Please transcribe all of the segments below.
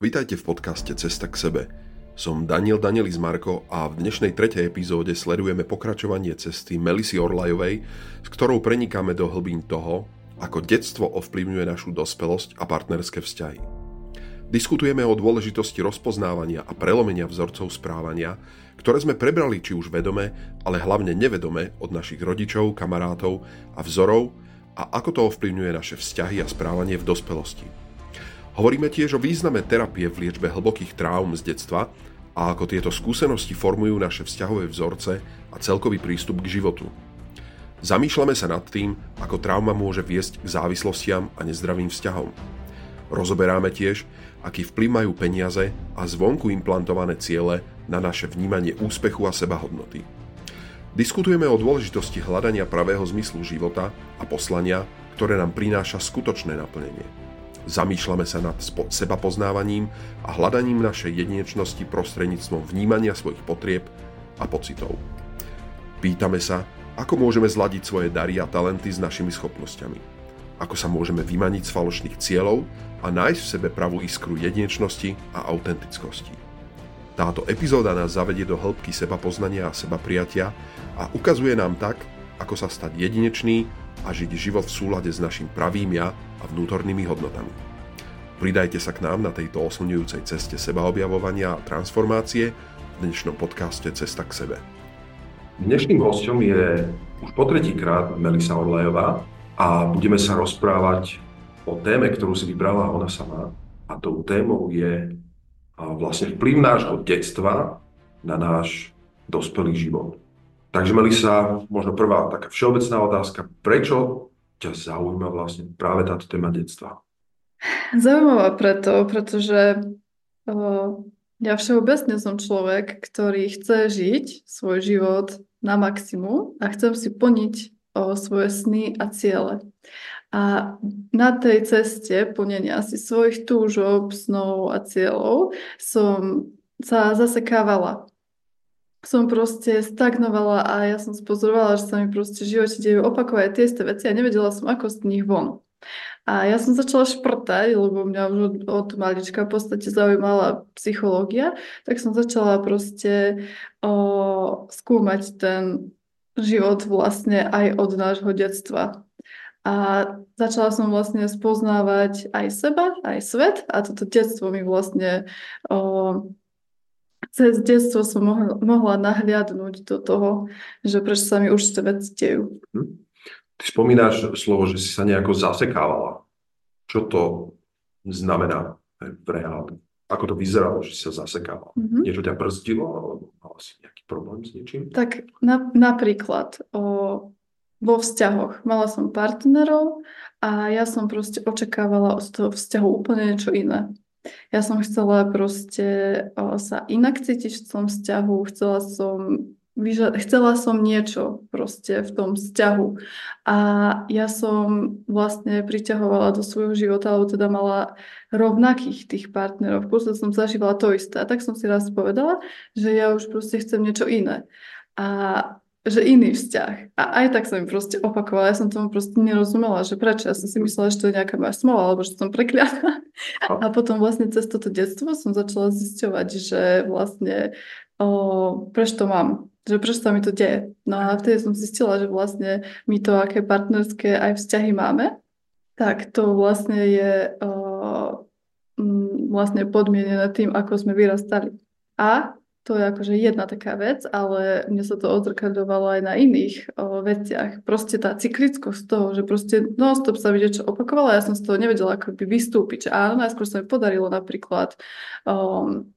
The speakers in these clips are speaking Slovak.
Vítajte v podcaste Cesta k sebe. Som Daniel Danielis Marko a v dnešnej tretej epizóde sledujeme pokračovanie cesty Melisy Orlajovej, s ktorou prenikáme do hlbín toho, ako detstvo ovplyvňuje našu dospelosť a partnerské vzťahy. Diskutujeme o dôležitosti rozpoznávania a prelomenia vzorcov správania, ktoré sme prebrali či už vedome, ale hlavne nevedome od našich rodičov, kamarátov a vzorov a ako to ovplyvňuje naše vzťahy a správanie v dospelosti. Hovoríme tiež o význame terapie v liečbe hlbokých traum z detstva a ako tieto skúsenosti formujú naše vzťahové vzorce a celkový prístup k životu. Zamýšľame sa nad tým, ako trauma môže viesť k závislostiam a nezdravým vzťahom. Rozoberáme tiež, aký vplyv majú peniaze a zvonku implantované ciele na naše vnímanie úspechu a sebahodnoty. Diskutujeme o dôležitosti hľadania pravého zmyslu života a poslania, ktoré nám prináša skutočné naplnenie. Zamýšľame sa nad seba poznávaním a hľadaním našej jedinečnosti prostredníctvom vnímania svojich potrieb a pocitov. Pýtame sa, ako môžeme zladiť svoje dary a talenty s našimi schopnosťami. Ako sa môžeme vymaniť z falošných cieľov a nájsť v sebe pravú iskru jedinečnosti a autentickosti. Táto epizóda nás zavedie do hĺbky seba poznania a seba prijatia a ukazuje nám tak, ako sa stať jedinečný a žiť život v súlade s našim pravým ja a vnútornými hodnotami. Pridajte sa k nám na tejto oslňujúcej ceste sebaobjavovania a transformácie v dnešnom podcaste Cesta k sebe. Dnešným hostom je už po tretíkrát Melisa Orlejová a budeme sa rozprávať o téme, ktorú si vybrala ona sama. A tou témou je vlastne vplyv nášho detstva na náš dospelý život. Takže Melisa, možno prvá taká všeobecná otázka, prečo ťa zaujíma vlastne práve táto téma detstva? Zaujímavá preto, pretože uh, ja všeobecne som človek, ktorý chce žiť svoj život na maximum a chcem si plniť uh, svoje sny a ciele. A na tej ceste plnenia si svojich túžob, snov a cieľov som sa zasekávala som proste stagnovala a ja som spozorovala, že sa mi proste v živote dejú opakovať tie isté veci a nevedela som, ako z nich von. A ja som začala šprtať, lebo mňa už od, od malička v podstate zaujímala psychológia, tak som začala proste o, skúmať ten život vlastne aj od nášho detstva. A začala som vlastne spoznávať aj seba, aj svet a toto detstvo mi vlastne o, cez detstvo som mohla, mohla nahliadnúť do toho, že prečo sa mi už tie veci dejú. Hm. Ty spomínaš slovo, že si sa nejako zasekávala. Čo to znamená v reáli? Ako to vyzeralo, že si sa zasekávala? Mm-hmm. Niečo ťa brzdilo, alebo mala si nejaký problém s niečím? Tak na, napríklad o, vo vzťahoch. Mala som partnerov a ja som proste očakávala od toho vzťahu úplne niečo iné. Ja som chcela proste sa inak cítiť v tom vzťahu, chcela som chcela som niečo proste v tom vzťahu. A ja som vlastne priťahovala do svojho života, alebo teda mala rovnakých tých partnerov. V som zažívala to isté. A tak som si raz povedala, že ja už proste chcem niečo iné. A že iný vzťah. A aj tak sa mi proste opakovala, ja som tomu proste nerozumela, že prečo. Ja som si myslela, že to je nejaká moja smola, alebo že som prekliatá. A potom vlastne cez toto detstvo som začala zisťovať, že vlastne o, prečo to mám, že prečo sa mi to deje. No a vtedy som zistila, že vlastne my to, aké partnerské aj vzťahy máme, tak to vlastne je o, vlastne podmienené tým, ako sme vyrastali. A to je akože jedna taká vec, ale mne sa to odzrkadľovalo aj na iných o, veciach. Proste tá cyklickosť toho, že proste non-stop sa mi niečo opakovalo ja som z toho nevedela ako by vystúpiť. Že áno, najskôr sa mi podarilo napríklad um,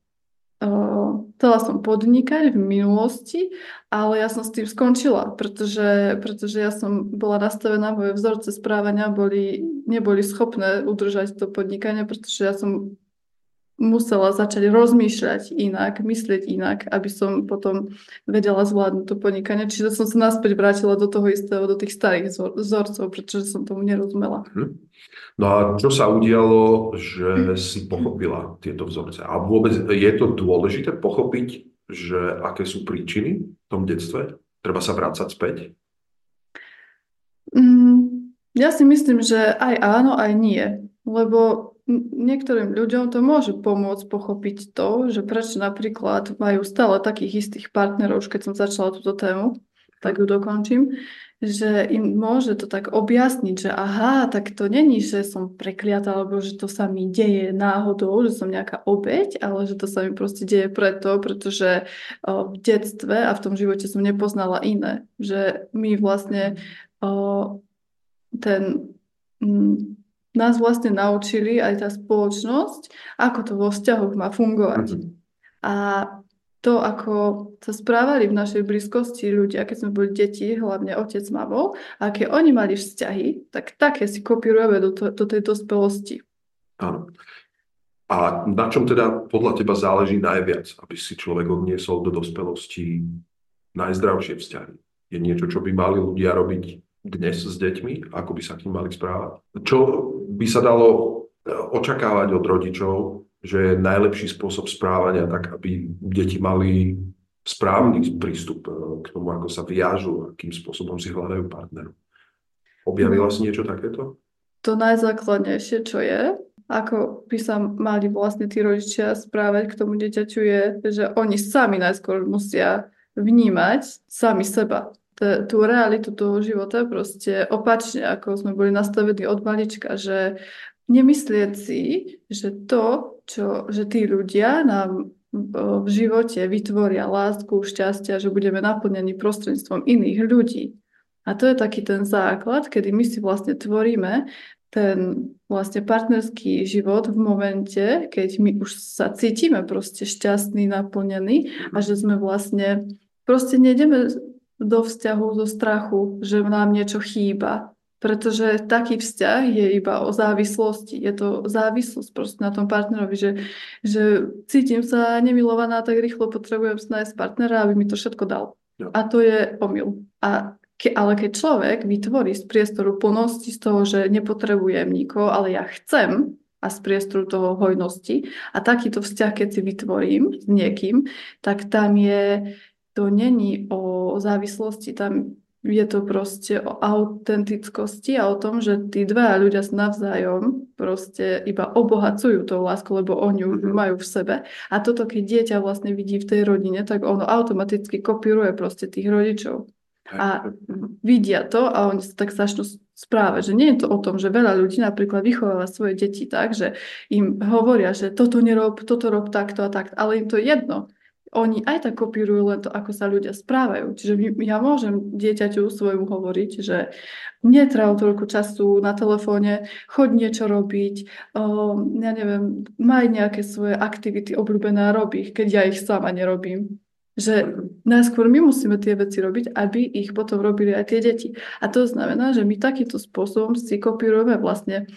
chcela som podnikať v minulosti, ale ja som s tým skončila, pretože, pretože ja som bola nastavená, moje vzorce správania boli, neboli schopné udržať to podnikanie, pretože ja som musela začať rozmýšľať inak, myslieť inak, aby som potom vedela zvládnuť to podnikanie. Čiže som sa naspäť vrátila do toho istého, do tých starých vzorcov, pretože som tomu nerozumela. Hm. No a čo sa udialo, že si pochopila tieto vzorce? A vôbec je to dôležité pochopiť, že aké sú príčiny v tom detstve? Treba sa vrácať späť? Mm, ja si myslím, že aj áno, aj nie. Lebo niektorým ľuďom to môže pomôcť pochopiť to, že prečo napríklad majú stále takých istých partnerov, už keď som začala túto tému, tak ju dokončím, že im môže to tak objasniť, že aha, tak to není, že som prekliata, alebo že to sa mi deje náhodou, že som nejaká obeď, ale že to sa mi proste deje preto, pretože v detstve a v tom živote som nepoznala iné. Že my vlastne ten... nás vlastne naučili aj tá spoločnosť, ako to vo vzťahoch má fungovať. Mm-hmm. A to, ako sa správali v našej blízkosti ľudia, keď sme boli deti, hlavne otec mamou, a aké oni mali vzťahy, tak také si kopírujeme do, to, do tej dospelosti. Áno. A na čom teda podľa teba záleží najviac, aby si človek odniesol do dospelosti najzdravšie vzťahy? Je niečo, čo by mali ľudia robiť dnes s deťmi? Ako by sa k ním mali správať? Čo by sa dalo eh, očakávať od rodičov, že je najlepší spôsob správania, tak aby deti mali správny prístup eh, k tomu, ako sa viažu, akým spôsobom si hľadajú partneru. Objavila si niečo takéto? To najzákladnejšie, čo je, ako by sa mali vlastne tí rodičia správať k tomu dieťaťu je, že oni sami najskôr musia vnímať sami seba. Tú realitu toho života proste opačne, ako sme boli nastavení od malička, že nemyslieť si, že to, čo, že tí ľudia nám v živote vytvoria lásku, šťastia, že budeme naplnení prostredníctvom iných ľudí. A to je taký ten základ, kedy my si vlastne tvoríme ten vlastne partnerský život v momente, keď my už sa cítime proste šťastný, naplnený a že sme vlastne proste nejdeme do vzťahu zo strachu, že nám niečo chýba, pretože taký vzťah je iba o závislosti. Je to závislosť proste na tom partnerovi, že, že cítim sa nemilovaná, tak rýchlo potrebujem nájsť partnera, aby mi to všetko dal. No. A to je omyl. A ke, ale keď človek vytvorí z priestoru plnosti z toho, že nepotrebujem nikoho, ale ja chcem a z priestoru toho hojnosti a takýto vzťah, keď si vytvorím s niekým, tak tam je, to není o závislosti, tam je to proste o autentickosti a o tom, že tí dva ľudia sa navzájom proste iba obohacujú tou lásku, lebo oni ju mm-hmm. majú v sebe. A toto, keď dieťa vlastne vidí v tej rodine, tak ono automaticky kopíruje proste tých rodičov. A vidia to a oni sa tak začnú správať, že nie je to o tom, že veľa ľudí napríklad vychováva svoje deti tak, že im hovoria, že toto nerob, toto rob takto a tak, ale im to je jedno oni aj tak kopírujú len to, ako sa ľudia správajú. Čiže ja môžem dieťaťu svojmu hovoriť, že netráv toľko času na telefóne, choď niečo robiť, o, ja neviem, maj nejaké svoje aktivity obľúbené a robí keď ja ich sama nerobím. Že najskôr my musíme tie veci robiť, aby ich potom robili aj tie deti. A to znamená, že my takýmto spôsobom si kopírujeme vlastne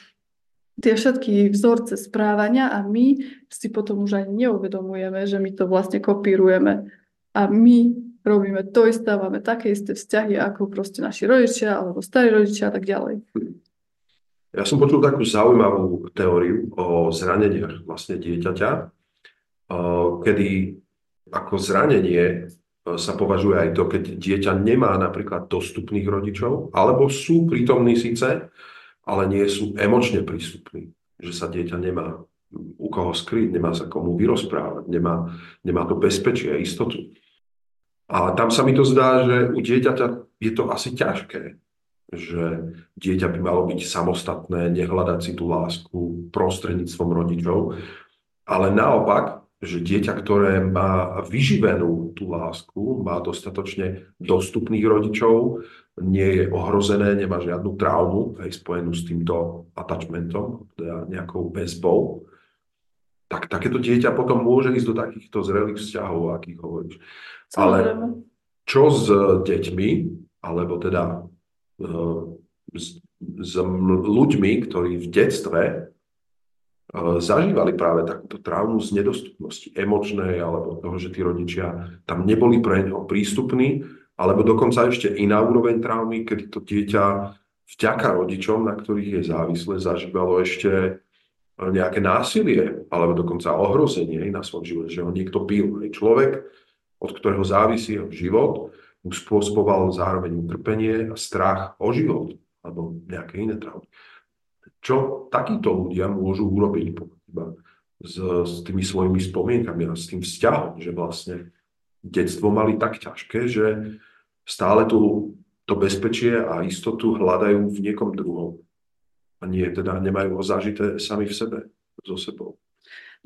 tie všetky vzorce správania a my si potom už ani neuvedomujeme, že my to vlastne kopírujeme. A my robíme to isté, máme také isté vzťahy ako proste naši rodičia alebo starí rodičia a tak ďalej. Ja som počul takú zaujímavú teóriu o zraneniach vlastne dieťaťa, kedy ako zranenie sa považuje aj to, keď dieťa nemá napríklad dostupných rodičov, alebo sú prítomní síce, ale nie sú emočne prístupní. Že sa dieťa nemá u koho skryť, nemá sa komu vyrozprávať, nemá, nemá to bezpečie a istotu. A tam sa mi to zdá, že u dieťaťa je to asi ťažké, že dieťa by malo byť samostatné, nehľadať si tú lásku prostredníctvom rodičov, ale naopak, že dieťa, ktoré má vyživenú tú lásku, má dostatočne dostupných rodičov, nie je ohrozené, nemá žiadnu traumu aj spojenú s týmto attachmentom, teda nejakou väzbou, tak takéto dieťa potom môže ísť do takýchto zrelých vzťahov, akých hovoríš. Ale čo s deťmi, alebo teda e, s, s ľuďmi, ktorí v detstve zažívali práve takúto traumu z nedostupnosti emočnej, alebo toho, že tí rodičia tam neboli pre neho prístupní, alebo dokonca ešte iná úroveň traumy, kedy to dieťa vďaka rodičom, na ktorých je závislé, zažívalo ešte e, nejaké násilie, alebo dokonca ohrozenie na svoj život, že ho niekto pil. Človek, od ktorého závisí jeho život, mu spôsoboval zároveň utrpenie a strach o život, alebo nejaké iné traumy. Čo takíto ľudia môžu urobiť s, s tými svojimi spomienkami a s tým vzťahom, že vlastne detstvo mali tak ťažké, že stále tu to bezpečie a istotu hľadajú v niekom druhom. A nie, teda nemajú ho zažité sami v sebe, so sebou.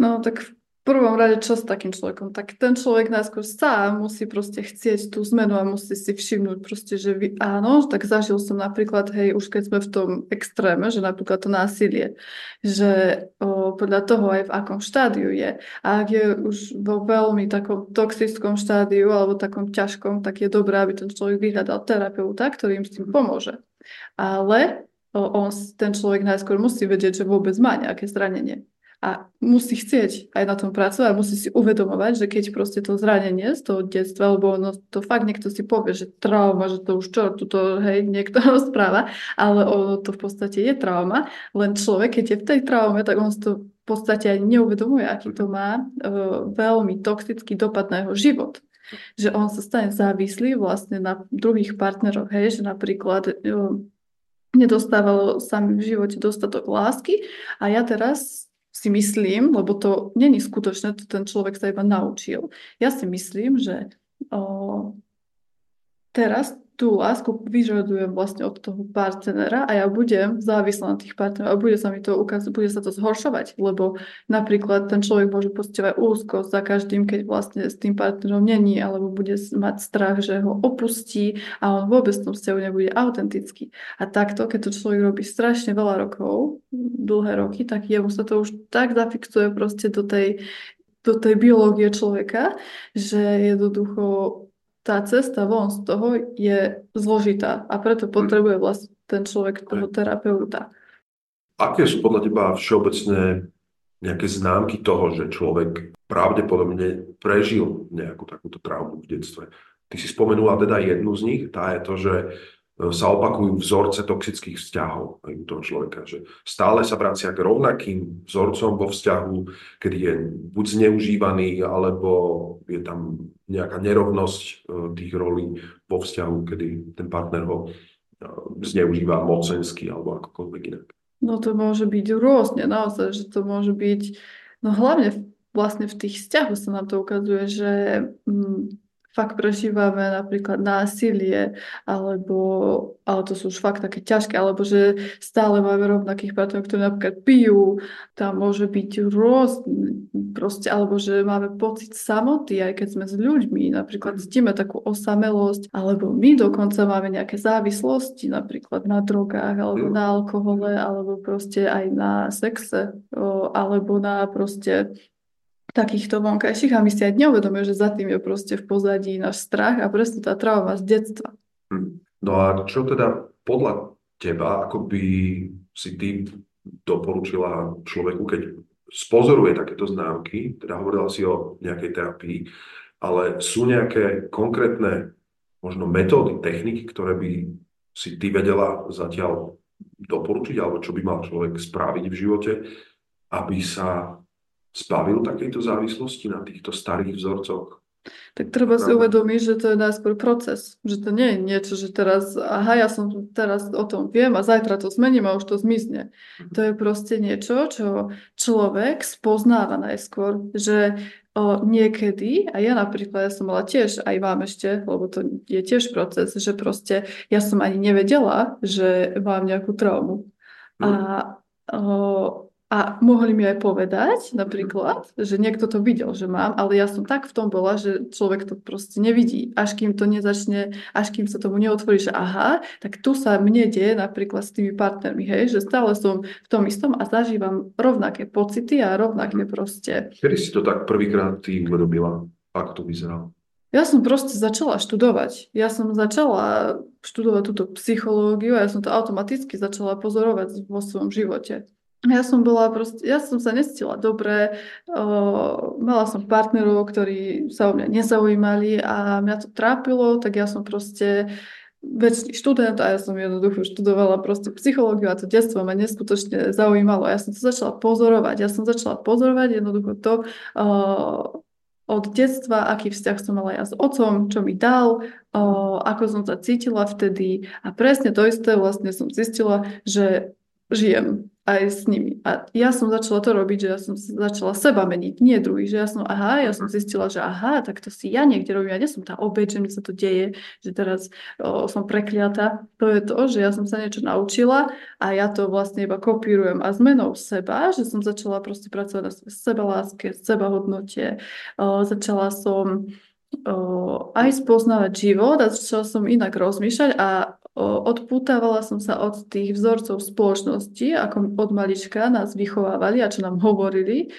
No tak prvom rade čo s takým človekom? Tak ten človek najskôr sám musí proste chcieť tú zmenu a musí si všimnúť proste, že vy, áno, tak zažil som napríklad, hej, už keď sme v tom extréme, že napríklad to násilie, že o, podľa toho aj v akom štádiu je. A ak je už vo veľmi takom toxickom štádiu alebo takom ťažkom, tak je dobré, aby ten človek vyhľadal terapeuta, ktorý im s tým pomôže. Ale on, ten človek najskôr musí vedieť, že vôbec má nejaké zranenie a musí chcieť aj na tom pracovať musí si uvedomovať, že keď proste to zranenie z toho detstva, alebo no, to fakt niekto si povie, že trauma, že to už čo, tuto hej, niekto rozpráva, ale ono to v podstate je trauma, len človek, keď je v tej traume, tak on si to v podstate ani neuvedomuje, aký to má uh, veľmi toxický dopad na jeho život. Že on sa stane závislý vlastne na druhých partneroch, hej, že napríklad uh, nedostávalo sa mi v živote dostatok lásky. A ja teraz si myslím, lebo to není skutočné, to ten človek sa iba naučil. Ja si myslím, že o, teraz tú lásku vyžadujem vlastne od toho partnera a ja budem závislá na tých partnerov a bude sa mi to ukázať, bude sa to zhoršovať, lebo napríklad ten človek môže pocitovať úzkosť za každým, keď vlastne s tým partnerom není, alebo bude mať strach, že ho opustí a on vôbec v tom vzťahu nebude autentický. A takto, keď to človek robí strašne veľa rokov, dlhé roky, tak jemu sa to už tak zafixuje proste do tej do tej biológie človeka, že jednoducho tá cesta von z toho je zložitá a preto hm. potrebuje vlastne ten človek toho terapeuta. Aké sú podľa teba všeobecné nejaké známky toho, že človek pravdepodobne prežil nejakú takúto traumu v detstve? Ty si spomenula teda jednu z nich, tá je to, že sa opakujú vzorce toxických vzťahov aj u toho človeka. Že stále sa vracia k rovnakým vzorcom vo vzťahu, kedy je buď zneužívaný, alebo je tam nejaká nerovnosť e, tých rolí vo vzťahu, kedy ten partner ho e, zneužíva mocensky alebo akokoľvek inak. No to môže byť rôzne, naozaj, že to môže byť, no hlavne vlastne v tých vzťahoch sa nám to ukazuje, že mm, fakt prežívame napríklad násilie, alebo, ale to sú už fakt také ťažké, alebo že stále máme rovnakých partnerov, ktorí napríklad pijú, tam môže byť rôzne, proste, alebo že máme pocit samoty, aj keď sme s ľuďmi, napríklad cítime takú osamelosť, alebo my dokonca máme nejaké závislosti, napríklad na drogách, alebo na alkohole, alebo proste aj na sexe, alebo na proste takýchto vonkajších a my si aj neuvedomujeme, že za tým je proste v pozadí náš strach a presne tá trauma z detstva. Hm. No a čo teda podľa teba, ako by si ty doporučila človeku, keď spozoruje takéto známky, teda hovorila si o nejakej terapii, ale sú nejaké konkrétne možno metódy, techniky, ktoré by si ty vedela zatiaľ doporučiť, alebo čo by mal človek spraviť v živote, aby sa zbavil takejto závislosti na týchto starých vzorcoch? Tak treba si uvedomiť, že to je najskôr proces. Že to nie je niečo, že teraz, aha, ja som teraz o tom viem a zajtra to zmením a už to zmizne. Mhm. To je proste niečo, čo človek spoznáva najskôr, že o, niekedy, a ja napríklad, ja som mala tiež, aj mám ešte, lebo to je tiež proces, že proste ja som ani nevedela, že mám nejakú traumu. A o, a mohli mi aj povedať napríklad, že niekto to videl, že mám, ale ja som tak v tom bola, že človek to proste nevidí, až kým to nezačne, až kým sa tomu neotvorí, že aha, tak tu sa mne deje napríklad s tými partnermi, hej, že stále som v tom istom a zažívam rovnaké pocity a rovnaké mhm. proste. Kedy si to tak prvýkrát ty uvedomila? Ako to vyzeralo? Ja som proste začala študovať. Ja som začala študovať túto psychológiu a ja som to automaticky začala pozorovať vo svojom živote. Ja som bola proste, ja som sa nestila dobre, o, mala som partnerov, ktorí sa o mňa nezaujímali a mňa to trápilo, tak ja som proste väčší študent a ja som jednoducho študovala proste psychológiu a to detstvo ma neskutočne zaujímalo. Ja som to začala pozorovať. Ja som začala pozorovať jednoducho to o, od detstva, aký vzťah som mala ja s otcom, čo mi dal, o, ako som sa cítila vtedy a presne to isté vlastne som zistila, že žijem aj s nimi. A ja som začala to robiť, že ja som začala seba meniť, nie druhý, že ja som, aha, ja som zistila, že aha, tak to si ja niekde robím, ja nie som tá obeď, že mi sa to deje, že teraz o, som prekliata. To je to, že ja som sa niečo naučila a ja to vlastne iba kopírujem a zmenou seba, že som začala proste pracovať na seba láske, seba hodnote, o, začala som o, aj spoznávať život a začala som inak rozmýšľať a odpútávala som sa od tých vzorcov spoločnosti, ako od malička nás vychovávali a čo nám hovorili.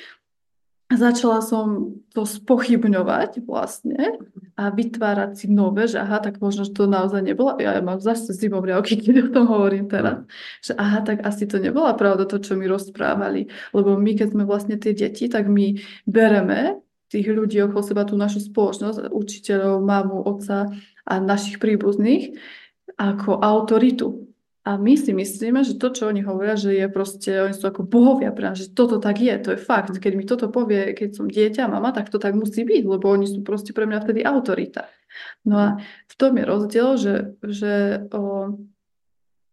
Začala som to spochybňovať vlastne a vytvárať si nové, že aha, tak možno, že to naozaj nebolo. Ja, ja mám zase zimomriavky, keď o tom hovorím teraz. Že aha, tak asi to nebola pravda to, čo mi rozprávali. Lebo my, keď sme vlastne tie deti, tak my bereme tých ľudí okolo seba, tú našu spoločnosť, učiteľov, mamu, otca a našich príbuzných ako autoritu. A my si myslíme, že to, čo oni hovoria, že je proste, oni sú ako bohovia pre nás, že toto tak je, to je fakt. Keď mi toto povie, keď som dieťa, mama, tak to tak musí byť, lebo oni sú proste pre mňa vtedy autorita. No a v tom je rozdiel, že, že o,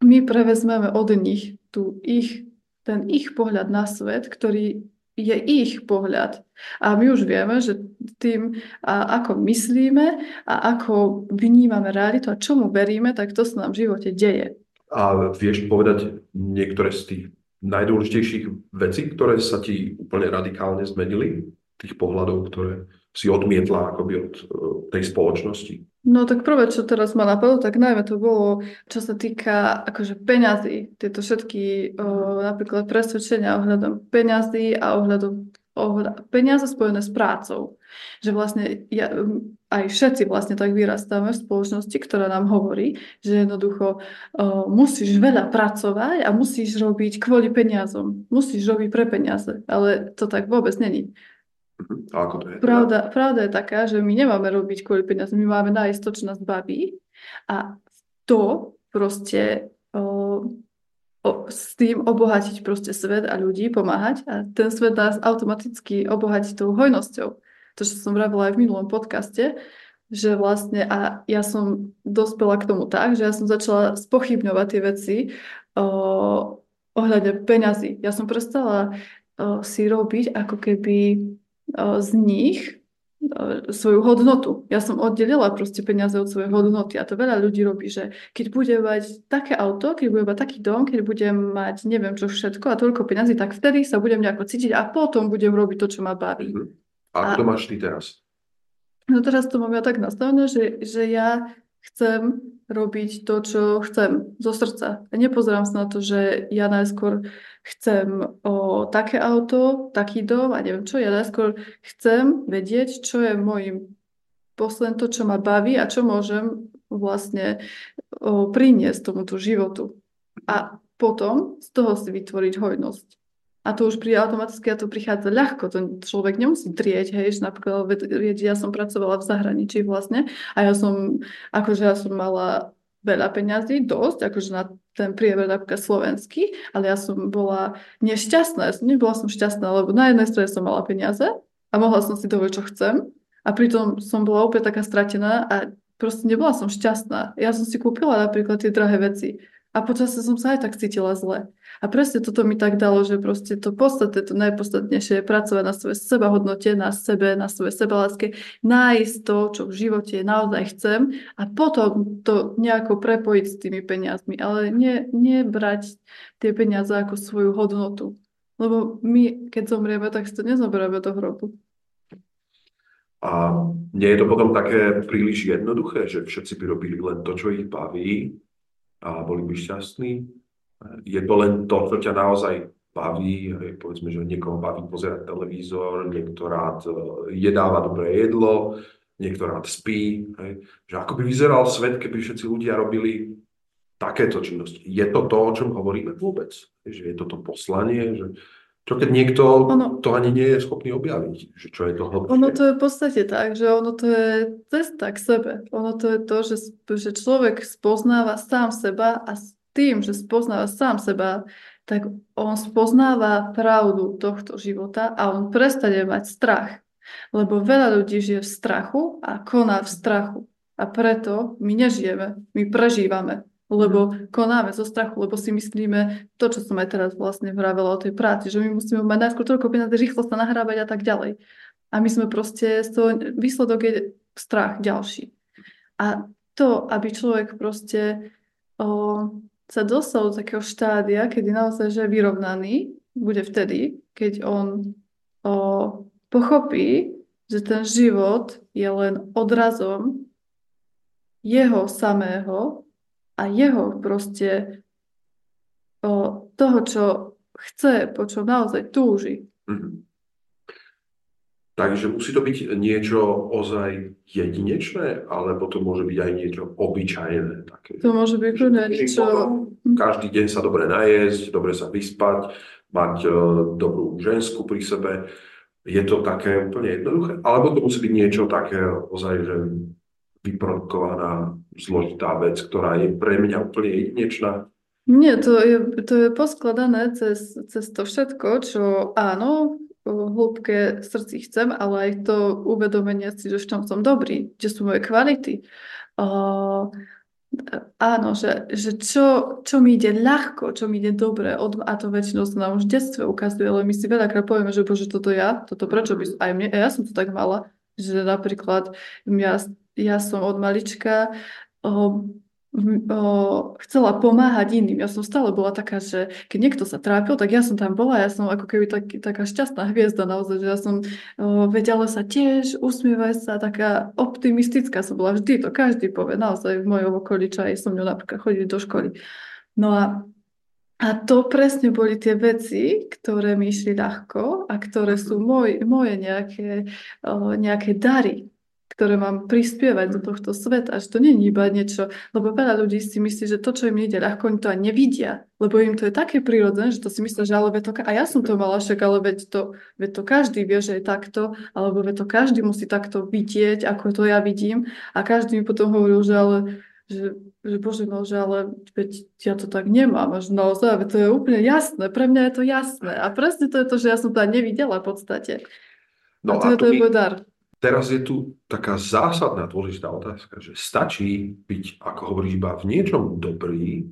my prevezmeme od nich tú ich, ten ich pohľad na svet, ktorý je ich pohľad. A my už vieme, že tým, a ako myslíme a ako vnímame realitu a čomu veríme, tak to sa nám v živote deje. A vieš povedať niektoré z tých najdôležitejších vecí, ktoré sa ti úplne radikálne zmenili? Tých pohľadov, ktoré si odmietla akoby od e, tej spoločnosti? No tak prvé, čo teraz ma napadlo, tak najmä to bolo, čo sa týka akože peňazí. Tieto všetky o, napríklad presvedčenia ohľadom peňazí a ohľadom ohľad, peniaze spojené s prácou. Že vlastne ja, aj všetci vlastne tak vyrastáme v spoločnosti, ktorá nám hovorí, že jednoducho o, musíš veľa pracovať a musíš robiť kvôli peniazom. Musíš robiť pre peniaze. Ale to tak vôbec není. Mhm. A ako to je? Pravda, pravda je taká, že my nemáme robiť kvôli peniazom, my máme nájsť to, čo nás baví a to proste o, o, s tým obohatiť proste svet a ľudí, pomáhať a ten svet nás automaticky obohatí tou hojnosťou. To, čo som vravila aj v minulom podcaste, že vlastne a ja som dospela k tomu tak, že ja som začala spochybňovať tie veci o, ohľadne peňazí. Ja som prestala o, si robiť ako keby z nich svoju hodnotu. Ja som oddelila proste peniaze od svojej hodnoty a to veľa ľudí robí, že keď budem mať také auto, keď budem mať taký dom, keď budem mať neviem čo všetko a toľko peniazy, tak vtedy sa budem nejako cítiť a potom budem robiť to, čo ma baví. Mhm. A ako to máš ty teraz? No teraz to mám ja tak nastavené, že, že ja chcem robiť to, čo chcem zo srdca. A nepozerám sa na to, že ja najskôr chcem o také auto, taký dom a neviem čo. Ja najskôr chcem vedieť, čo je môjim poslen to, čo ma baví a čo môžem vlastne o, priniesť tomuto životu. A potom z toho si vytvoriť hojnosť. A to už príde automaticky a to prichádza ľahko. To človek nemusí trieť, hej, že napríklad, ja som pracovala v zahraničí vlastne a ja som, akože ja som mala veľa peňazí, dosť, akože na ten priemer napríklad slovenský, ale ja som bola nešťastná, ja som, nebola som šťastná, lebo na jednej strane som mala peniaze a mohla som si dovoliť, čo chcem a pritom som bola úplne taká stratená a proste nebola som šťastná. Ja som si kúpila napríklad tie drahé veci a počasie som sa aj tak cítila zle. A presne toto mi tak dalo, že proste to podstatné, to najpodstatnejšie je pracovať na svojej sebahodnote, na sebe, na svojej sebaláske, nájsť to, čo v živote naozaj chcem a potom to nejako prepojiť s tými peniazmi, ale nie, nie brať tie peniaze ako svoju hodnotu. Lebo my, keď zomrieme, tak si to nezoberieme do hrobu. A nie je to potom také príliš jednoduché, že všetci by robili len to, čo ich baví a boli by šťastní? Je to len to, čo ťa naozaj baví, povedzme, že niekoho baví pozerať televízor, niekto rád e, jedáva dobré jedlo, niekto rád spí. Hej. Že ako by vyzeral svet, keby všetci ľudia robili takéto činnosti. Je to to, o čom hovoríme vôbec? Že je to to poslanie? Že... Čo keď niekto ono, to ani nie je schopný objaviť? Že čo je to hlbšie? Ono to je v podstate tak, že ono to je cesta k sebe. Ono to je to, že, že človek spoznáva sám seba a tým, že spoznáva sám seba, tak on spoznáva pravdu tohto života a on prestane mať strach. Lebo veľa ľudí žije v strachu a koná v strachu. A preto my nežijeme, my prežívame. lebo konáme zo strachu, lebo si myslíme to, čo som aj teraz vlastne vravela o tej práci, že my musíme mať najskôr toľko peniazy, rýchlo sa nahrábať a tak ďalej. A my sme proste, z toho, výsledok je strach ďalší. A to, aby človek proste o, sa dostal do takého štádia, kedy naozaj že je vyrovnaný, bude vtedy, keď on o, pochopí, že ten život je len odrazom jeho samého a jeho proste o, toho, čo chce, po čom naozaj túži. Mm-hmm. Takže musí to byť niečo ozaj jedinečné, alebo to môže byť aj niečo obyčajné. Také. To môže byť niečo... Každý deň sa dobre najesť, dobre sa vyspať, mať uh, dobrú žensku pri sebe. Je to také úplne jednoduché? Alebo to musí byť niečo také ozaj, že vyprodukovaná zložitá vec, ktorá je pre mňa úplne jedinečná. Nie, to je, to je poskladané cez, cez to všetko, čo áno, hlúbke srdci chcem, ale aj to uvedomenie si, že v čom som dobrý, že sú moje kvality. Uh, áno, že, že čo, čo mi ide ľahko, čo mi ide dobre, od, a to väčšinou sa nám už v detstve ukazuje, ale my si veľakrát povieme, že bože, toto ja, toto prečo by, aj mne, ja som to tak mala, že napríklad ja ja som od malička o, chcela pomáhať iným. Ja som stále bola taká, že keď niekto sa trápil, tak ja som tam bola, ja som ako keby tak, taká šťastná hviezda naozaj, že ja som o, vedela sa tiež, usmievaj sa, taká optimistická som bola vždy, to každý povie, naozaj v mojom okolí, čo aj som ňou napríklad chodili do školy. No a a to presne boli tie veci, ktoré mi išli ľahko a ktoré sú moj, moje nejaké, nejaké dary, ktoré mám prispievať do tohto sveta, že to nie je iba niečo, lebo veľa ľudí si myslí, že to, čo im ide ľahko, oni to aj nevidia, lebo im to je také prírodzené, že to si myslia, že ale to, a ja som to mala však, ale veď to, veď to každý vie, že je takto, alebo veď to každý musí takto vidieť, ako to ja vidím a každý mi potom hovoril, že ale že, že bože, no, že ale veď ja to tak nemám, až naozaj, to je úplne jasné, pre mňa je to jasné a presne to je to, že ja som to aj nevidela v podstate. No a to, a je to je môj dar. Teraz je tu taká zásadná dôležitá otázka, že stačí byť, ako hovoríš, iba v niečom dobrý,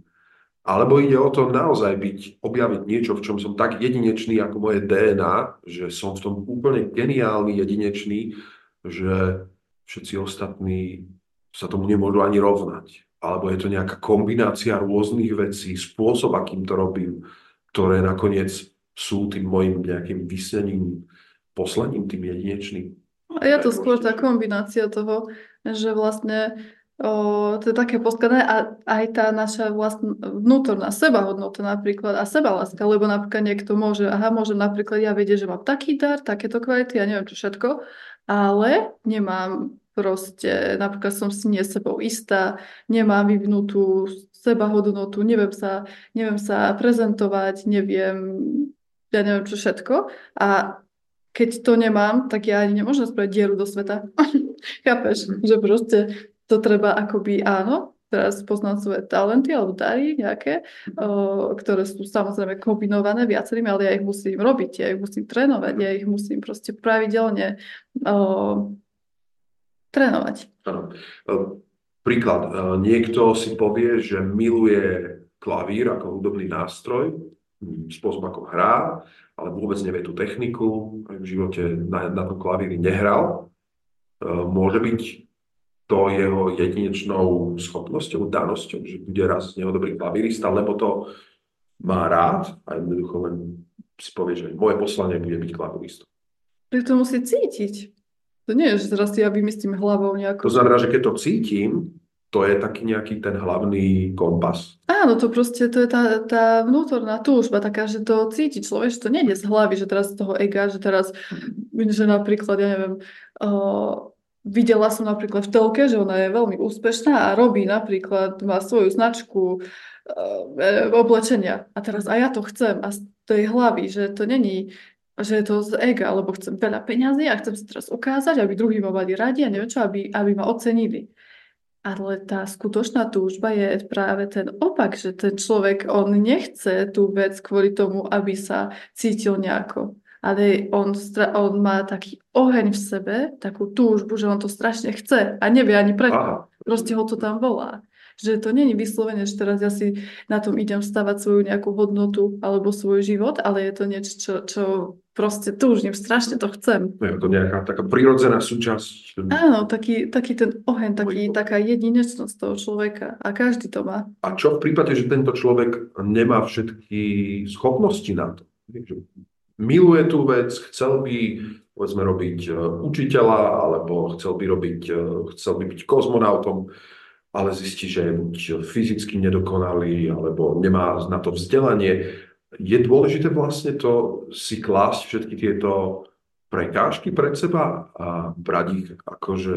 alebo ide o to naozaj byť, objaviť niečo, v čom som tak jedinečný ako moje DNA, že som v tom úplne geniálny, jedinečný, že všetci ostatní sa tomu nemôžu ani rovnať. Alebo je to nejaká kombinácia rôznych vecí, spôsob, akým to robím, ktoré nakoniec sú tým mojim nejakým vysnením, poslaním, tým jedinečným. A je to skôr tá kombinácia toho, že vlastne o, to je také poskladané a aj tá naša vlastná vnútorná sebahodnota napríklad a sebaláska, lebo napríklad niekto môže, aha, môže napríklad ja vedieť, že mám taký dar, takéto kvality, ja neviem čo všetko, ale nemám proste, napríklad som si nie sebou istá, nemám vyvinutú sebahodnotu, neviem sa, neviem sa prezentovať, neviem, ja neviem čo všetko a keď to nemám, tak ja ani nemôžem spraviť dieru do sveta. Chápeš? Že proste to treba akoby áno, teraz poznať svoje talenty alebo dary nejaké, o, ktoré sú samozrejme kombinované viacerými, ale ja ich musím robiť, ja ich musím trénovať, ja ich musím proste pravidelne o, trénovať. Príklad. Niekto si povie, že miluje klavír ako hudobný nástroj, spôsob ako hrá, ale vôbec nevie tú techniku, v živote na, na tom klavíri nehral. E, môže byť to jeho jedinečnou schopnosťou, danosťou, že bude raz z neho dobrý klavírista, lebo to má rád a jednoducho len si povie, že moje poslanie bude byť klavíristom. to musí cítiť. To nie je, že teraz ja vymyslím hlavou nejakú... To znamená, že keď to cítim, to je taký nejaký ten hlavný kompas. Áno, to proste to je tá, tá vnútorná túžba taká, že to cíti človek, že to nejde z hlavy, že teraz z toho ega, že teraz, že napríklad, ja neviem, uh, videla som napríklad v telke, že ona je veľmi úspešná a robí napríklad, má svoju značku uh, oblečenia a teraz a ja to chcem a z tej hlavy, že to není že je to z ega, alebo chcem veľa peňazí a chcem sa teraz ukázať, aby druhý ma mali radi a neviem čo, aby, aby ma ocenili. Ale tá skutočná túžba je práve ten opak, že ten človek, on nechce tú vec kvôli tomu, aby sa cítil nejako. Ale on, on má taký oheň v sebe, takú túžbu, že on to strašne chce a nevie ani prečo. Proste ho to tam volá. Že to není vyslovene, že teraz ja si na tom idem stavať svoju nejakú hodnotu alebo svoj život, ale je to niečo, čo, čo proste túžim, strašne to chcem. Je to nejaká taká prirodzená súčasť. Áno, taký, taký ten oheň, taký, taká jedinečnosť toho človeka a každý to má. A čo v prípade, že tento človek nemá všetky schopnosti na to? Miluje tú vec, chcel by povedzme robiť e, učiteľa, alebo chcel by robiť, e, chcel by byť kozmonautom, ale zistí, že je buď fyzicky nedokonalý, alebo nemá na to vzdelanie. Je dôležité vlastne to si klásť všetky tieto prekážky pred seba a brať ich ako, že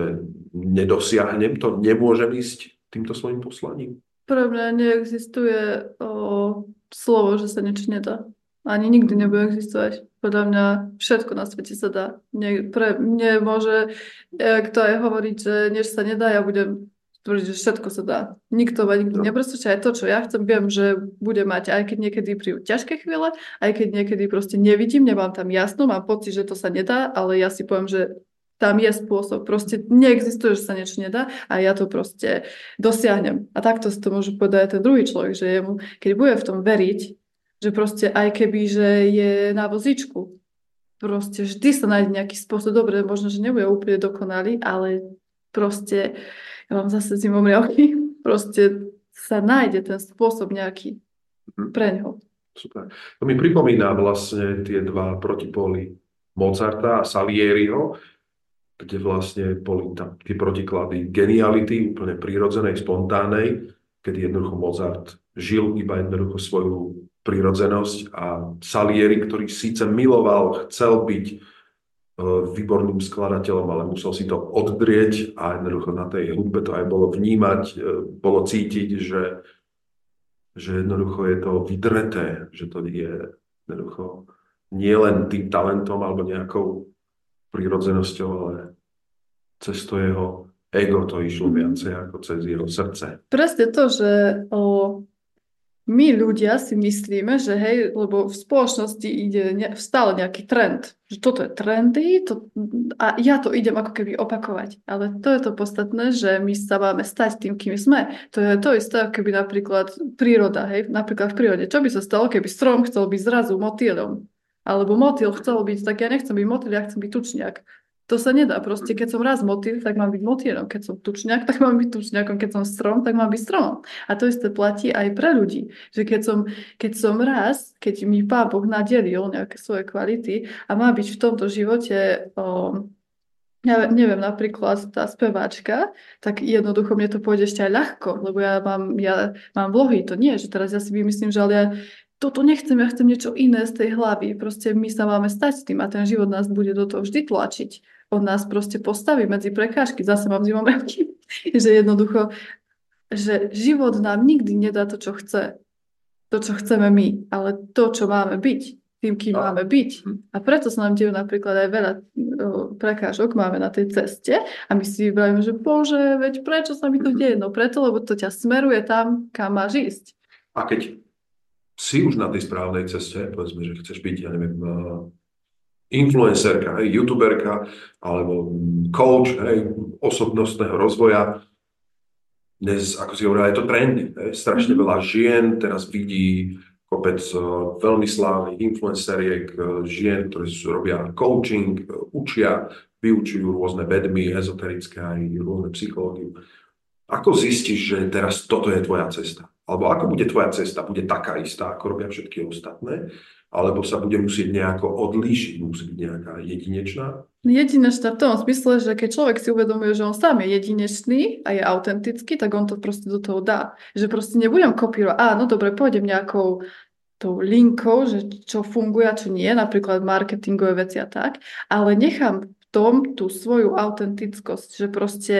nedosiahnem to, nemôžem ísť týmto svojim poslaním? Pre mňa neexistuje o, slovo, že sa niečo nedá. Ani nikdy nebude existovať. Podľa mňa všetko na svete sa dá. Mne, pre, mne môže kto aj hovoriť, že niečo sa nedá, ja budem tvrdiť, že všetko sa dá. Nikto ma nikdy no. aj to, čo ja chcem. Viem, že bude mať, aj keď niekedy prídu ťažké chvíle, aj keď niekedy proste nevidím, nemám tam jasno, mám pocit, že to sa nedá, ale ja si poviem, že tam je spôsob. Proste neexistuje, že sa niečo nedá a ja to proste dosiahnem. A takto si to môže povedať ten druhý človek, že jemu, keď bude v tom veriť, že proste aj keby, že je na vozíčku, proste vždy sa nájde nejaký spôsob, dobre, možno, že nebude úplne dokonalý, ale proste, ja mám zase zimom riavky, proste sa nájde ten spôsob nejaký mhm. pre ňo. Super. To mi pripomína vlastne tie dva protipóly Mozarta a Salieriho, kde vlastne boli tam tie protiklady geniality, úplne prírodzenej, spontánnej, kedy jednoducho Mozart žil iba jednoducho svoju prírodzenosť a Salieri, ktorý síce miloval, chcel byť výborným skladateľom, ale musel si to oddrieť a jednoducho na tej hudbe to aj bolo vnímať, e, bolo cítiť, že, že jednoducho je to vydreté, že to je jednoducho nie len tým talentom alebo nejakou prírodzenosťou, ale cez to jeho ego to išlo viacej ako cez jeho srdce. Presne to, že o, my ľudia si myslíme, že hej, lebo v spoločnosti ide ne, stále nejaký trend, že toto je trendy to, a ja to idem ako keby opakovať. Ale to je to podstatné, že my sa máme stať tým, kým sme. To je to isté, keby napríklad príroda, hej, napríklad v prírode. Čo by sa stalo, keby strom chcel byť zrazu motýlom? Alebo motýl chcel byť, tak ja nechcem byť motýl, ja chcem byť tučniak. To sa nedá. Proste keď som raz motýl, tak mám byť motýlom. Keď som tučňák, tak mám byť tučňákom. Keď som strom, tak mám byť stromom. A to isté platí aj pre ľudí. Že keď som, keď som raz, keď mi Pán Boh nadelil nejaké svoje kvality a má byť v tomto živote o, ja neviem, napríklad tá speváčka, tak jednoducho mne to pôjde ešte aj ľahko, lebo ja mám, ja mám vlohy, to nie, že teraz ja si vymyslím, že ale ja toto nechcem, ja chcem niečo iné z tej hlavy. Proste my sa máme stať s tým a ten život nás bude do toho vždy tlačiť on nás proste postaví medzi prekážky. Zase mám zimom že jednoducho, že život nám nikdy nedá to, čo chce. To, čo chceme my, ale to, čo máme byť, tým, kým no. máme byť. A preto sa nám dejú napríklad aj veľa prekážok máme na tej ceste a my si vybavíme, že bože, veď prečo sa mi to deje? No preto, lebo to ťa smeruje tam, kam máš ísť. A keď si už na tej správnej ceste, povedzme, že chceš byť, ja neviem, influencerka, hej, youtuberka alebo coach hej, osobnostného rozvoja. Dnes, ako si hovorila, je to trendy. Hej. Strašne mm-hmm. veľa žien teraz vidí kopec uh, veľmi slávnych influenceriek, uh, žien, ktoré robia coaching, uh, učia, vyučujú rôzne vedmy, ezoterické aj rôzne psychológie. Ako zistíš, že teraz toto je tvoja cesta? Alebo ako bude tvoja cesta? Bude taká istá, ako robia všetky ostatné? Alebo sa bude musieť nejako odlíšiť, musí byť nejaká jedinečná? Jedinečná v tom smysle, že keď človek si uvedomuje, že on sám je jedinečný a je autentický, tak on to proste do toho dá. Že proste nebudem kopírovať, áno, dobre, pôjdem nejakou tou linkou, že čo funguje a čo nie, napríklad marketingové veci a tak, ale nechám v tom tú svoju autentickosť, že proste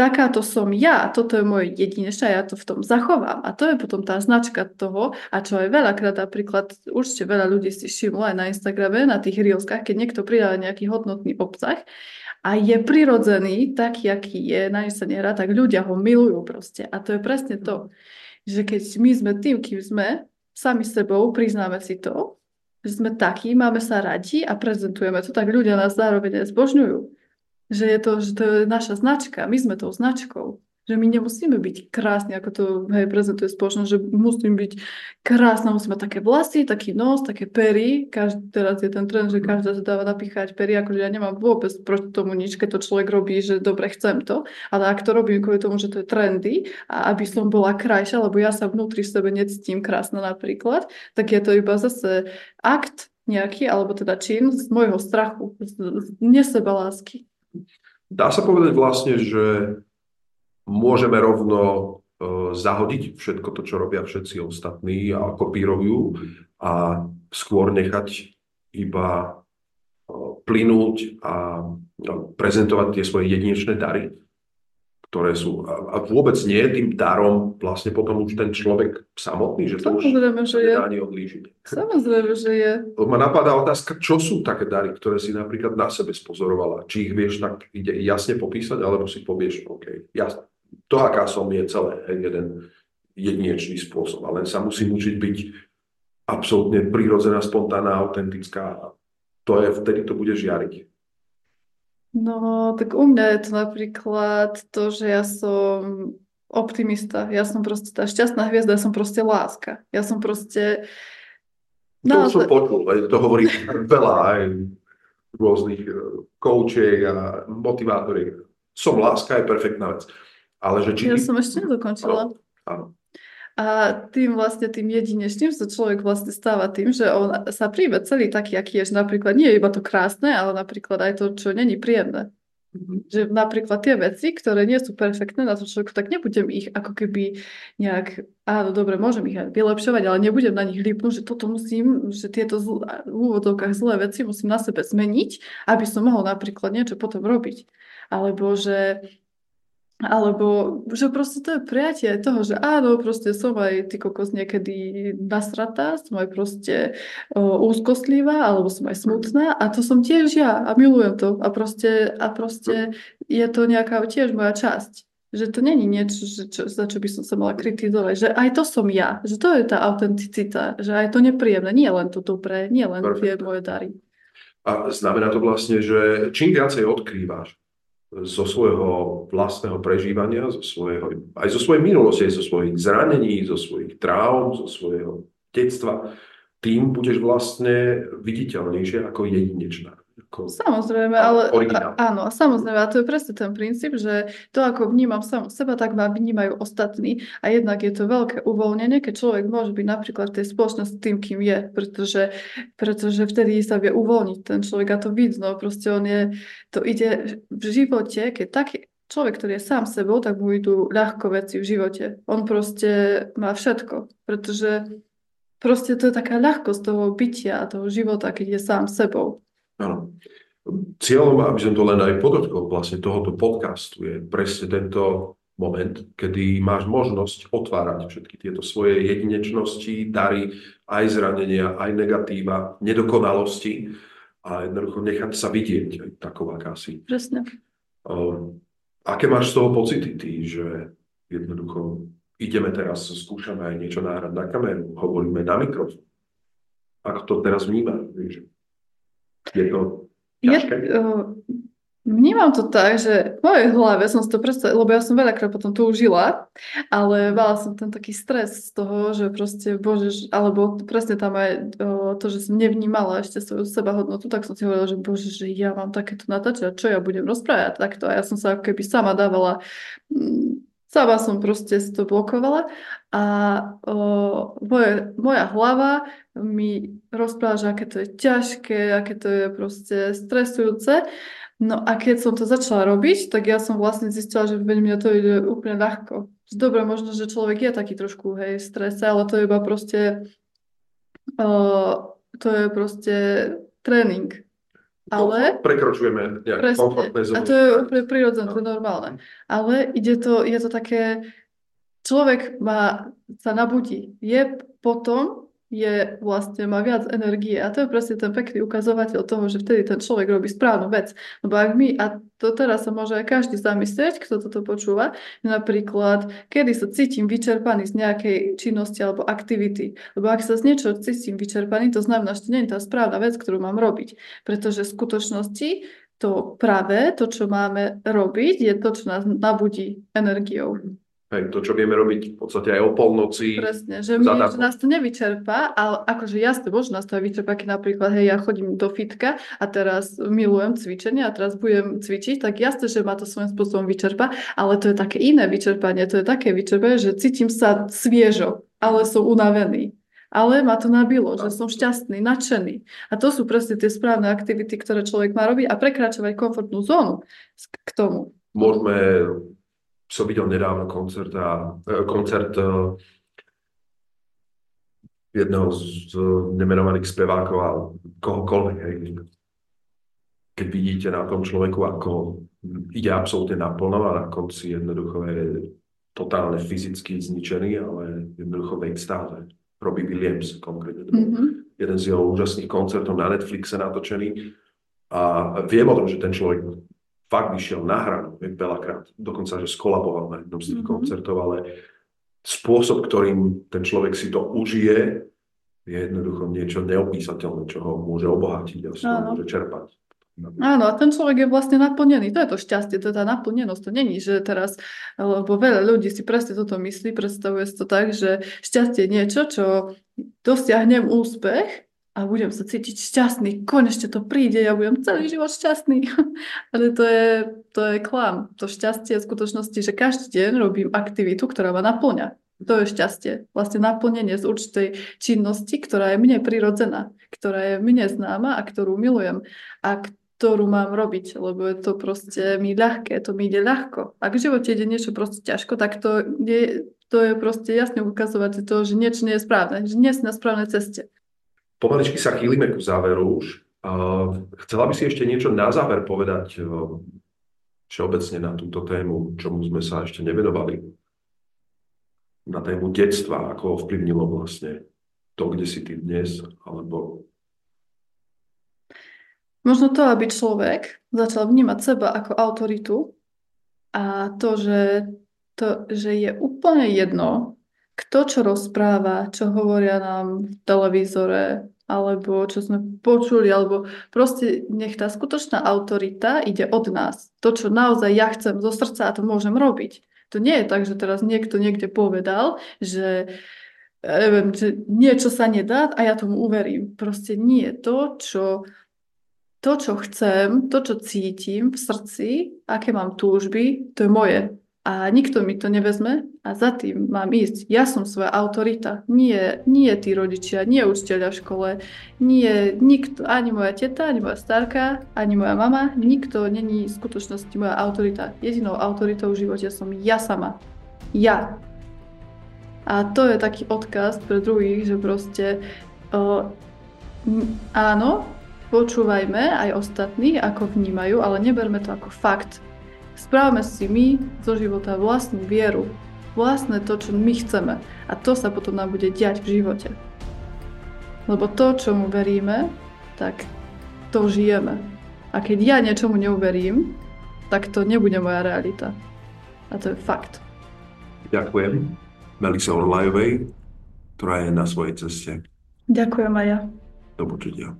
takáto som ja, toto je moje jedinečné, ja to v tom zachovám. A to je potom tá značka toho, a čo aj veľakrát napríklad, určite veľa ľudí si všimlo aj na Instagrame, na tých reelskách, keď niekto pridáva nejaký hodnotný obsah a je prirodzený, taký, aký je, na sa nehrá, tak ľudia ho milujú proste. A to je presne to, že keď my sme tým, kým sme, sami sebou priznáme si to, že sme takí, máme sa radi a prezentujeme to, tak ľudia nás zároveň zbožňujú že je to, že to je naša značka, my sme tou značkou. Že my nemusíme byť krásni, ako to hej, prezentuje spoločnosť, že musím byť krásna, musím mať také vlasy, taký nos, také pery. Každý, teraz je ten trend, že každá sa dáva napíchať pery, akože ja nemám vôbec proti tomu nič, keď to človek robí, že dobre, chcem to. Ale ak to robím kvôli tomu, že to je trendy a aby som bola krajšia, lebo ja sa vnútri v sebe necítim krásna napríklad, tak je to iba zase akt nejaký, alebo teda čin z môjho strachu, z, z nesebalásky. Dá sa povedať vlastne, že môžeme rovno uh, zahodiť všetko to, čo robia všetci ostatní a kopírujú a skôr nechať iba uh, plynúť a uh, prezentovať tie svoje jedinečné dary, ktoré sú. A, a vôbec nie je tým darom vlastne potom už ten človek samotný, že to Samozrejme, už že je. ani odlížiť. Samozrejme, že je. Ma napadá otázka, čo sú také dary, ktoré si napríklad na sebe spozorovala. Či ich vieš tak ide jasne popísať, alebo si povieš, OK, jasne, to, aká som, je celé jeden jedinečný spôsob. Ale sa musím učiť byť absolútne prírodzená, spontánna, autentická. To je, vtedy to bude žiariť. No, tak u mňa je to napríklad to, že ja som optimista. Ja som proste tá šťastná hviezda, ja som proste láska. Ja som proste... To som počul, to hovorí veľa aj rôznych koučiek a motivátoriek. Som láska je perfektná vec. Ale že či... Ja som ešte nedokončila. Áno. A tým vlastne, tým jedinečným sa človek vlastne stáva tým, že on sa príjme celý taký, aký je, že napríklad nie je iba to krásne, ale napríklad aj to, čo není príjemné. Mhm. Že napríklad tie veci, ktoré nie sú perfektné na to človeku, tak nebudem ich ako keby nejak, áno, dobre, môžem ich aj vylepšovať, ale nebudem na nich lípnúť, že toto musím, že tieto zl- v úvodovkách zlé veci musím na sebe zmeniť, aby som mohol napríklad niečo potom robiť. Alebo že alebo že proste to je prijatie toho, že áno, proste som aj ty kokos niekedy nasratá, som aj proste o, úzkostlivá, alebo som aj smutná a to som tiež ja a milujem to a proste, a proste je to nejaká tiež moja časť. Že to není niečo, že čo, za čo by som sa mala kritizovať, že aj to som ja, že to je tá autenticita, že aj to nepríjemné, nie len to dobré, nie len tie moje dary. A znamená to vlastne, že čím viacej odkrývaš zo svojho vlastného prežívania, zo svojho, aj zo svojej minulosti, aj zo svojich zranení, zo svojich traum, zo svojho detstva, tým budeš vlastne viditeľnejšie ako jedinečná. Ako samozrejme, ale a, áno, samozrejme, a to je presne ten princíp, že to, ako vnímam sam seba, tak ma vnímajú ostatní a jednak je to veľké uvoľnenie, keď človek môže byť napríklad v tej spoločnosti tým, kým je, pretože, pretože vtedy sa vie uvoľniť ten človek a to vidno, proste on je, to ide v živote, keď taký, človek, ktorý je sám sebou, tak mu idú ľahko veci v živote. On proste má všetko, pretože proste to je taká ľahkosť toho bytia a toho života, keď je sám sebou. Áno. Cieľom, aby som to len aj podotkol, vlastne tohoto podcastu je presne tento moment, kedy máš možnosť otvárať všetky tieto svoje jedinečnosti, dary, aj zranenia, aj negatíva, nedokonalosti a jednoducho nechať sa vidieť aj taková akási. Presne. Um, aké máš z toho pocity ty, že jednoducho ideme teraz, skúšame aj niečo náhrať na kameru, hovoríme na mikrofón. Ako to teraz vnímaš? Je to ťažké? Je, uh, vnímam to tak, že v mojej hlave som si to predstavila, lebo ja som veľakrát potom tu užila, ale mala som ten taký stres z toho, že proste, bože, alebo presne tam aj uh, to, že som nevnímala ešte svoju seba hodnotu, tak som si hovorila, že bože, že ja mám takéto natáčať, čo ja budem rozprávať takto. A ja som sa keby sama dávala mm, Sama som proste to blokovala a o, moje, moja hlava mi rozpráva, že aké to je ťažké, aké to je proste stresujúce. No a keď som to začala robiť, tak ja som vlastne zistila, že veď mňa to ide úplne ľahko. Dobre, možno, že človek je taký trošku, hej, v strese, ale to je iba proste, o, to je proste tréning. Ale... Prekročujeme nejaké komfortné zóny. A to je úplne prirodzené, to je normálne. Ale ide to, je to také, človek má, sa nabudí. Je potom je vlastne, má viac energie. A to je presne ten pekný ukazovateľ toho, že vtedy ten človek robí správnu vec. Lebo ak my, a to teraz sa môže aj každý zamyslieť, kto toto počúva, napríklad, kedy sa cítim vyčerpaný z nejakej činnosti alebo aktivity. Lebo ak sa z niečo cítim vyčerpaný, to znamená, že to nie je tá správna vec, ktorú mám robiť. Pretože v skutočnosti to práve, to, čo máme robiť, je to, čo nás nabudí energiou. Hej, to, čo vieme robiť v podstate aj o polnoci. Presne, že, my, že nás to nevyčerpá, ale akože jasne, možno nás to aj vyčerpá, keď napríklad, hej, ja chodím do fitka a teraz milujem cvičenie a teraz budem cvičiť, tak jasne, že ma to svojím spôsobom vyčerpá, ale to je také iné vyčerpanie, to je také vyčerpanie, že cítim sa sviežo, ale som unavený. Ale ma to nabilo, že som šťastný, nadšený. A to sú presne tie správne aktivity, ktoré človek má robiť a prekračovať komfortnú zónu k tomu. Môžeme som videl nedávno koncert, a, e, koncert e, jedného z nemenovaných spevákov a kohokoľvek. Hej. Keď vidíte na tom človeku, ako ide absolútne naplno a na konci jednoducho je totálne fyzicky zničený, ale jednoducho v extáze. Robbie Williams konkrétne. Mm-hmm. Jeden z jeho úžasných koncertov na Netflixe natočený. A viem o tom, že ten človek fakt vyšiel na hranu veľakrát, dokonca, že skolaboval na jednom z tých mm-hmm. koncertov, ale spôsob, ktorým ten človek si to užije, je jednoducho niečo neopísateľné, čo ho môže obohatiť a ho môže čerpať. Áno, a ten človek je vlastne naplnený. To je to šťastie, to je tá naplnenosť. To není, že teraz, lebo veľa ľudí si presne toto myslí, predstavuje si to tak, že šťastie je niečo, čo dosiahnem úspech a budem sa cítiť šťastný, konečne to príde, ja budem celý život šťastný. Ale to je, to je klam. To šťastie je v skutočnosti, že každý deň robím aktivitu, ktorá ma naplňa. To je šťastie. Vlastne naplnenie z určitej činnosti, ktorá je mne prirodzená, ktorá je mne známa a ktorú milujem a ktorú mám robiť, lebo je to proste mi ľahké, to mi ide ľahko. Ak v živote ide niečo proste ťažko, tak to je, to je proste jasne ukazovať to, že niečo nie je správne, že nie si na správnej ceste. Pomaličky sa chýlime ku záveru už. Chcela by si ešte niečo na záver povedať všeobecne na túto tému, čomu sme sa ešte nevenovali? Na tému detstva, ako ovplyvnilo vlastne to, kde si ty dnes, alebo... Možno to, aby človek začal vnímať seba ako autoritu a to, že, to, že je úplne jedno, kto čo rozpráva, čo hovoria nám v televízore, alebo čo sme počuli, alebo proste nech tá skutočná autorita ide od nás. To, čo naozaj ja chcem zo srdca a to môžem robiť. To nie je tak, že teraz niekto niekde povedal, že neviem, že niečo sa nedá a ja tomu uverím. Proste nie. To, čo, to, čo chcem, to, čo cítim v srdci, aké mám túžby, to je moje a nikto mi to nevezme a za tým mám ísť. Ja som svoja autorita, nie, nie tí rodičia, nie učiteľia v škole, nie nikto, ani moja teta, ani moja starka, ani moja mama, nikto není v skutočnosti moja autorita. Jedinou autoritou v živote som ja sama. Ja. A to je taký odkaz pre druhých, že proste uh, áno, počúvajme aj ostatní, ako vnímajú, ale neberme to ako fakt Správame si my zo života vlastnú vieru, vlastné to, čo my chceme. A to sa potom nám bude diať v živote. Lebo to, čomu veríme, tak to žijeme. A keď ja niečomu neuverím, tak to nebude moja realita. A to je fakt. Ďakujem Melise Orlajovej, ktorá je na svojej ceste. Ďakujem aj ja. Do počutia.